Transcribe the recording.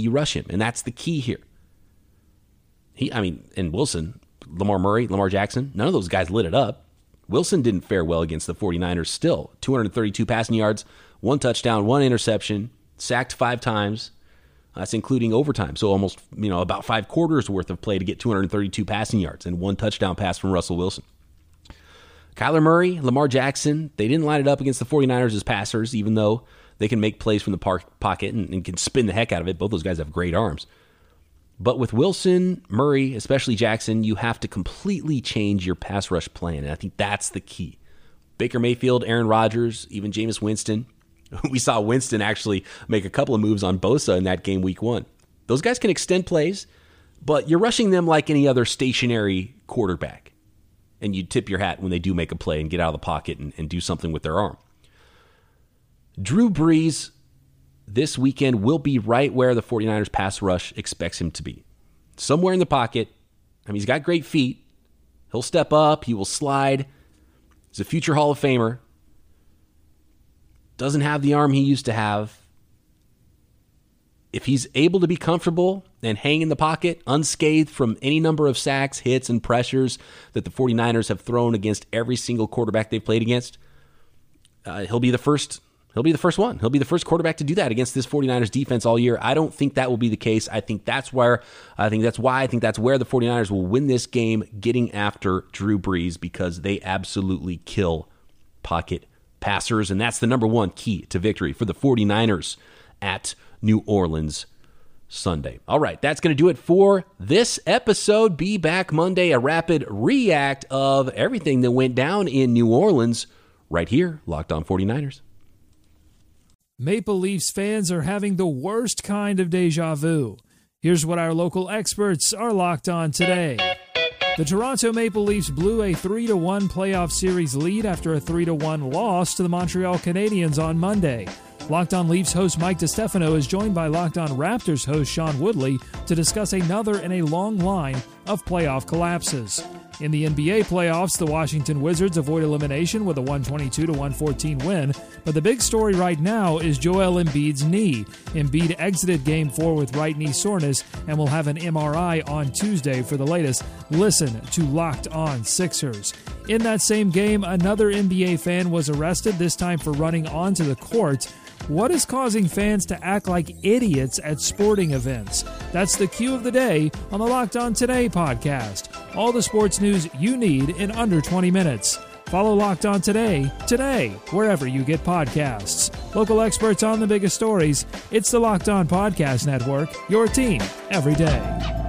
you rush him, and that's the key here. He, I mean, and Wilson, Lamar Murray, Lamar Jackson, none of those guys lit it up. Wilson didn't fare well against the 49ers still. 232 passing yards, one touchdown, one interception, sacked five times. That's including overtime. So almost, you know, about five quarters worth of play to get 232 passing yards and one touchdown pass from Russell Wilson. Kyler Murray, Lamar Jackson, they didn't line it up against the 49ers as passers, even though they can make plays from the park, pocket and, and can spin the heck out of it. Both those guys have great arms. But with Wilson, Murray, especially Jackson, you have to completely change your pass rush plan. And I think that's the key. Baker Mayfield, Aaron Rodgers, even Jameis Winston. We saw Winston actually make a couple of moves on Bosa in that game week one. Those guys can extend plays, but you're rushing them like any other stationary quarterback. And you tip your hat when they do make a play and get out of the pocket and, and do something with their arm. Drew Brees this weekend will be right where the 49ers pass rush expects him to be. Somewhere in the pocket. I mean, he's got great feet. He'll step up, he will slide. He's a future Hall of Famer. Doesn't have the arm he used to have. If he's able to be comfortable and hang in the pocket unscathed from any number of sacks, hits, and pressures that the 49ers have thrown against every single quarterback they've played against, uh, he'll be the first He'll be the first one. He'll be the first quarterback to do that against this 49ers defense all year. I don't think that will be the case. I think that's where I think that's why I think that's where the 49ers will win this game getting after Drew Brees because they absolutely kill pocket passers and that's the number 1 key to victory for the 49ers at New Orleans Sunday. All right, that's going to do it for this episode. Be back Monday, a rapid react of everything that went down in New Orleans right here, Locked On 49ers. Maple Leafs fans are having the worst kind of deja vu. Here's what our local experts are locked on today. The Toronto Maple Leafs blew a 3 1 playoff series lead after a 3 1 loss to the Montreal Canadiens on Monday. Locked On Leafs host Mike DeStefano is joined by Locked On Raptors host Sean Woodley to discuss another in a long line of playoff collapses. In the NBA playoffs, the Washington Wizards avoid elimination with a 122 114 win, but the big story right now is Joel Embiid's knee. Embiid exited game 4 with right knee soreness and will have an MRI on Tuesday for the latest. Listen to Locked On Sixers. In that same game, another NBA fan was arrested, this time for running onto the court. What is causing fans to act like idiots at sporting events? That's the cue of the day on the Locked On Today podcast. All the sports news you need in under 20 minutes. Follow Locked On Today, today, wherever you get podcasts. Local experts on the biggest stories. It's the Locked On Podcast Network, your team every day.